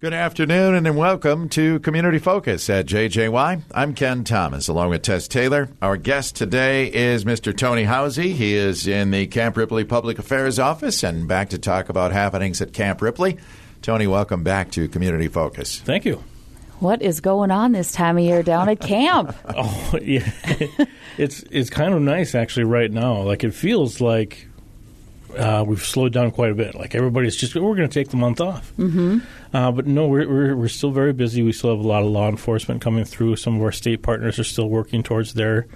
Good afternoon and welcome to Community Focus at JJY. I'm Ken Thomas along with Tess Taylor. Our guest today is Mr. Tony Housey. He is in the Camp Ripley Public Affairs Office and back to talk about happenings at Camp Ripley. Tony, welcome back to Community Focus. Thank you. What is going on this time of year down at camp? oh, yeah. it's it's kind of nice actually right now. Like it feels like uh, we've slowed down quite a bit. Like everybody's just we're going to take the month off. Mm-hmm. Uh, but no, we're, we're, we're still very busy. We still have a lot of law enforcement coming through. Some of our state partners are still working towards their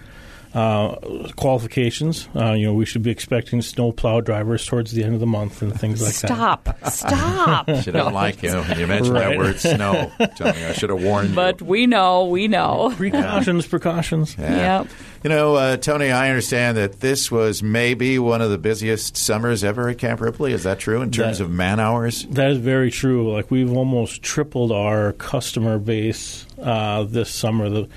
uh, qualifications. Uh, you know, we should be expecting snow plow drivers towards the end of the month and things like Stop. that. Stop. Stop. Should have like you when you mentioned that word snow. Tony, I should have warned But you. But we know, we know. Precautions, precautions. Yeah. Yep. You know, uh, Tony, I understand that this was maybe one of the busiest summers ever at Camp Ripley. Is that true in terms That- of man hours? That is very true. Like we've almost tripled our customer base uh, this summer. The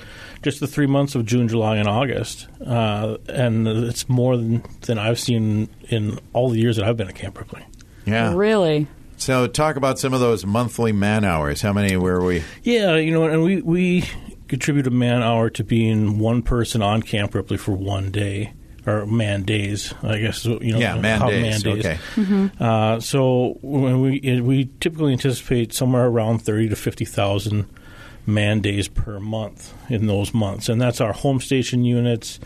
just the three months of June, July, and August, uh, and it's more than than I've seen in all the years that I've been at Camp Ripley. Yeah. Really? So, talk about some of those monthly man hours. How many were we? Yeah, you know, and we we contribute a man hour to being one person on Camp Ripley for one day. Or man days, I guess. You know, Yeah, man how days. Okay. Uh, so when we we typically anticipate somewhere around thirty to fifty thousand man days per month in those months, and that's our home station units.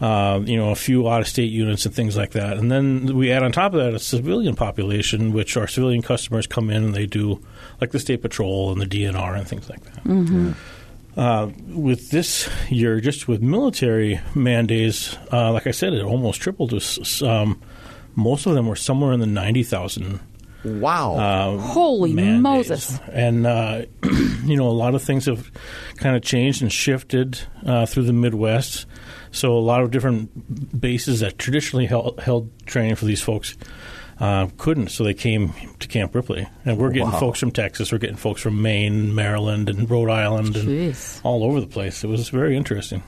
Uh, you know, a few out of state units and things like that, and then we add on top of that a civilian population, which our civilian customers come in and they do like the state patrol and the DNR and things like that. Uh, with this year, just with military man days, uh, like I said, it almost tripled. To, um, most of them were somewhere in the ninety thousand Wow. uh, Holy man Moses. And, uh, you know, a lot of things have kind of changed and shifted uh, through the Midwest. So a lot of different bases that traditionally held, held training for these folks uh, couldn't. So they came to Camp Ripley. And we're getting Wow. folks from Texas. We're getting folks from Maine, Maryland, and Rhode Island, and all over the place. It was very interesting.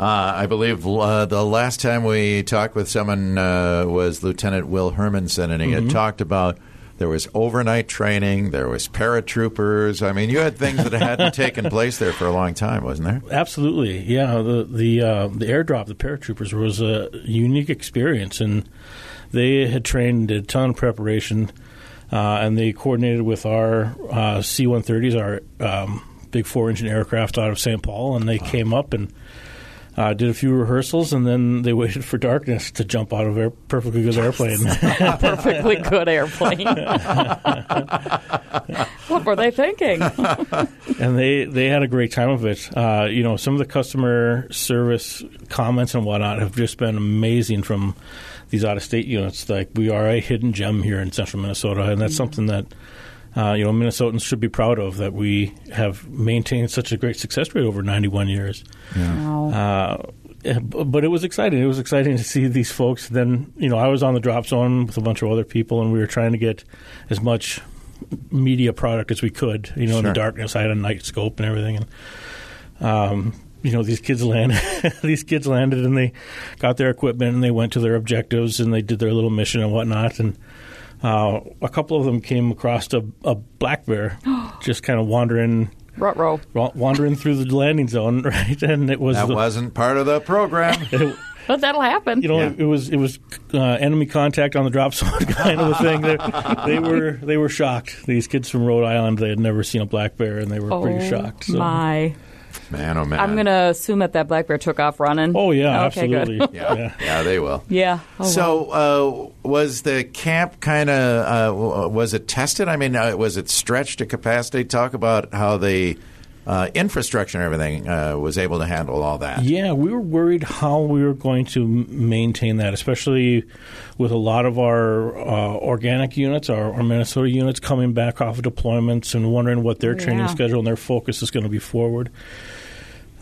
Uh, I believe uh, the last time we talked with someone uh, was Lieutenant Will Hermanson, and he Mm-hmm. had talked about there was overnight training, there was paratroopers. I mean, you had things that hadn't taken place there for a long time, wasn't there? Absolutely, yeah. The the uh, the airdrop, the paratroopers, was a unique experience, and they had trained, a ton of preparation, uh, and they coordinated with our uh, C-130s, our um, big four-engine aircraft out of St. Paul, and they came up and. Uh, did a few rehearsals and then they waited for darkness to jump out of a perfectly good airplane. Perfectly good airplane. what were they thinking? and they they had a great time of it. Uh, you know, some of the customer service comments and whatnot have just been amazing from these out of state units. Like we are a hidden gem here in central Minnesota, and that's something that. Uh, you know, Minnesotans should be proud of that we have maintained such a great success rate over 91 years. Wow. Uh, but it was exciting. It was exciting to see these folks. Then, you know, I was on the drop zone with a bunch of other people, and we were trying to get as much media product as we could. You know, in the darkness, I had a night scope and everything, and um, you know, these kids landed. these kids landed, and they got their equipment, and they went to their objectives, and they did their little mission and whatnot, and. Uh, a couple of them came across a, a black bear, just kind of wandering, Ruh-roh. wandering through the landing zone, right? And it was That the, wasn't part of the program. But that'll happen. you know, Yeah. it was it was uh, enemy contact on the drop zone kind of a thing. They, they were they were shocked. These kids from Rhode Island, they had never seen a black bear, and they were oh, pretty shocked. So. my. Man, oh man. I'm going to assume that that black bear took off running. Oh yeah, Okay, good. absolutely. yeah, yeah, they will. Yeah. Oh, wow. So, uh, was the camp kind of uh, was it tested? I mean, uh, was it stretched to capacity? Talk about how the uh, infrastructure and everything uh, was able to handle all that. Yeah, we were worried how we were going to maintain that, especially with a lot of our uh, organic units, our, our Minnesota units coming back off of deployments and wondering what their training Yeah. schedule and their focus is going to be forward.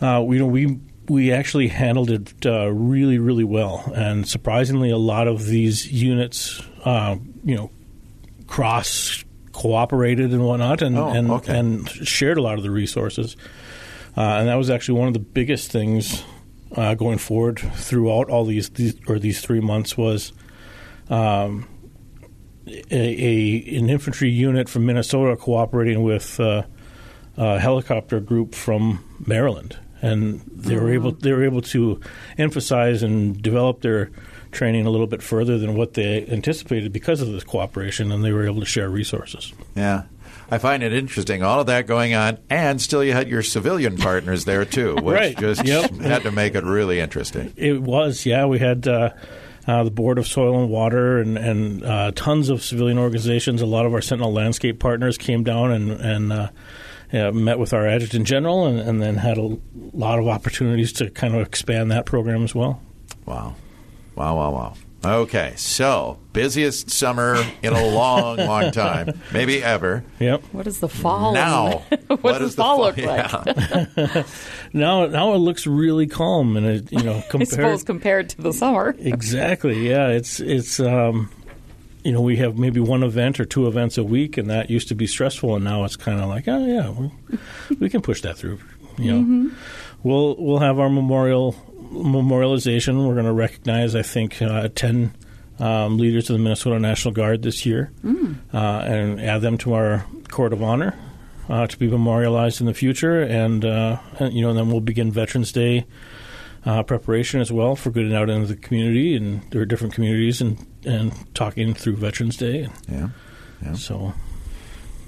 Uh, we, you know, we we actually handled it uh, really, really well, and surprisingly, a lot of these units, uh, you know, cross cooperated and whatnot, and Oh, and, okay. and shared a lot of the resources. Uh, and that was actually one of the biggest things uh, going forward throughout all these, these or these three months was, um, a, a an infantry unit from Minnesota cooperating with uh, a helicopter group from Maryland, and they were able they were able to emphasize and develop their training a little bit further than what they anticipated because of this cooperation, and they were able to share resources. Yeah. I find it interesting, all of that going on, and still you had your civilian partners there too, which Right. just Yep. had to make it really interesting. It was, yeah. We had uh, uh, the Board of Soil and Water and, and uh, tons of civilian organizations. A lot of our Sentinel Landscape partners came down and, and uh, yeah, met with our Adjutant General and, and then had a lot of opportunities to kind of expand that program as well. Wow. Wow, wow, wow. Okay, so busiest summer in a long, long time, maybe ever. Yep. What is the fall? Now, what, does is the fall look yeah. like? Now, now it looks really calm, and it, you know, I compared suppose compared to the summer. Exactly. Yeah. It's it's um, you know we have maybe one event or two events a week, and that used to be stressful, and now it's kind of like oh yeah, we, we can push that through. You know, we'll we'll have our memorial memorialization. We're going to recognize I think uh, ten. Um, leaders of the Minnesota National Guard this year, uh, and add them to our court of honor uh, to be memorialized in the future, and, uh, and you know, then we'll begin Veterans Day uh, preparation as well for getting out into the community and there are different communities and, and talking through Veterans Day. Yeah. Yeah. So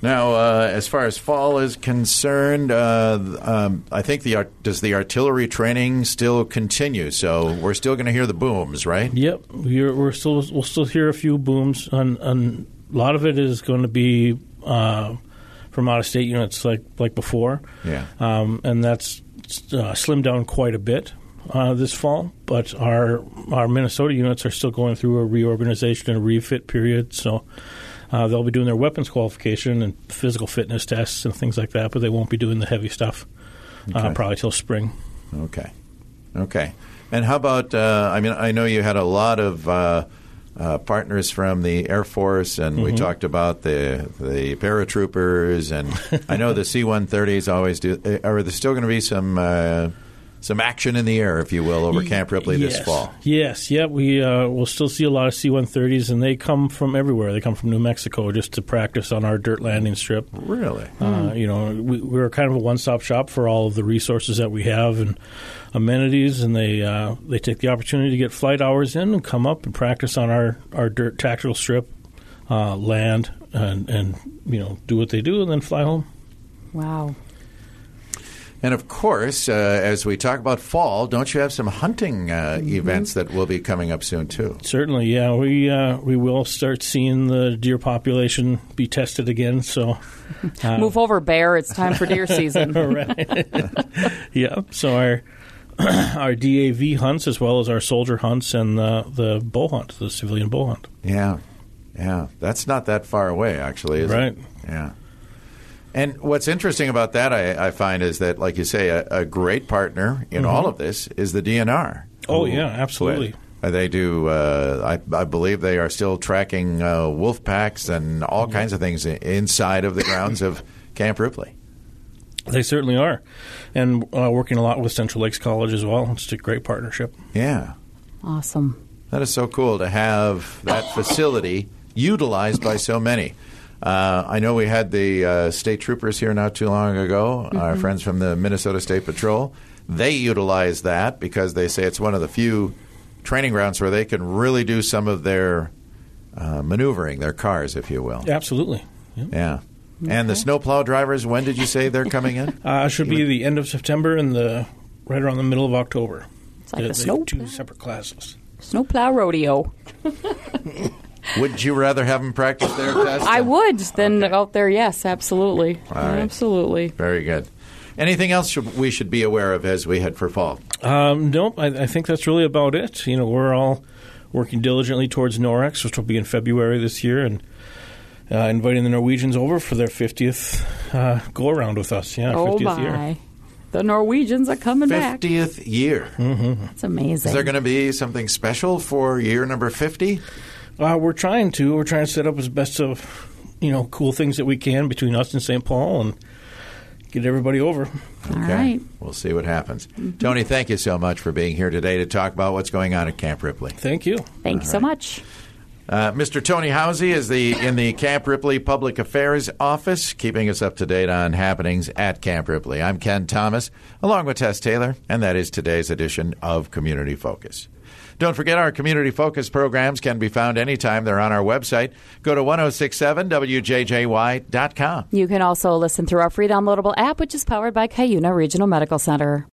Now, uh, as far as fall is concerned, uh, um, I think the art- does the artillery training still continue? So we're still going to hear the booms, right? yep, we're, we're still we'll still hear a few booms. On, on a lot of it is going to be uh, from out of state units like like before, Yeah. um, and that's uh, slimmed down quite a bit. Uh, this fall, but our our Minnesota units are still going through a reorganization and a refit period. So uh, they'll be doing their weapons qualification and physical fitness tests and things like that, but they won't be doing the heavy stuff uh, probably till spring. Okay. Okay. And how about? Uh, I mean, I know you had a lot of uh, uh, partners from the Air Force, and we talked about the the paratroopers, and I know the C-130s always do. uh, Are there still going to be some uh, some action in the air, if you will, over Camp Ripley this fall? Yes, yeah, we uh, will still see a lot of C-130s, and they come from everywhere. They come from New Mexico just to practice on our dirt landing strip. Really? Uh, you know, we, we're kind of a one-stop shop for all of the resources that we have and amenities, and they uh, they take the opportunity to get flight hours in and come up and practice on our, our dirt tactical strip, uh, land, and, and you know do what they do, and then fly home. Wow. And of course, uh, as we talk about fall, don't you have some hunting uh, Mm-hmm. events that will be coming up soon too? Certainly, yeah, we uh, we will start seeing the deer population be tested again. So, uh, Move over, bear. It's time for deer season. yeah. So our our DAV hunts as well as our soldier hunts and the the bow hunt, the civilian bow hunt. Yeah, yeah. That's not that far away, actually, is Right. it? Yeah. And what's interesting about that, I, I find, is that, like you say, a, a great partner in all of this is the DNR. Mm-hmm. Oh, yeah, absolutely. They do. Uh, I, I believe they are still tracking uh, wolf packs and all kinds of things inside of the grounds of Camp Ripley. They certainly are, and uh, working a lot with Central Lakes College as well. It's a great partnership. Yeah, Awesome. that is so cool to have that facility utilized by so many. Uh, I know we had the uh, state troopers here not too long ago, our friends from the Minnesota State Patrol. They utilize that because they say it's one of the few training grounds where they can really do some of their uh, maneuvering, their cars, if you will. Absolutely. Yeah. Yeah. And the snowplow drivers, when did you say they're coming in? Uh, should be the end of September and the right around the middle of October. It's like They- the they- snow two separate classes. snowplow rodeo. Would you rather have them practice there, Tess? I would then out there. Yes, absolutely, right. absolutely. Very good. Anything else we should be aware of as we head for fall? Um, nope, I, I think that's really about it. You know, we're all working diligently towards Norex, which will be in February this year, and uh, inviting the Norwegians over for their 50th uh, go around with us. Yeah, Oh 50th my, year. the Norwegians are coming back. 50th year. That's amazing. Is there going to be something special for year number 50? Uh, we're trying to. We're trying to set up as best of you know cool things that we can between us and St. Paul and get everybody over. All right. We'll see what happens. Tony, thank you so much for being here today to talk about what's going on at Camp Ripley. Thank you. Thank you so much. Uh, Mr. Tony Housey is the in the Camp Ripley Public Affairs Office, keeping us up to date on happenings at Camp Ripley. I'm Ken Thomas, along with Tess Taylor, and that is today's edition of Community Focus. Don't forget our Community Focus programs can be found anytime they're on our website. Go to 1067wjjy.com. You can also listen through our free downloadable app, which is powered by Cuyuna Regional Medical Center.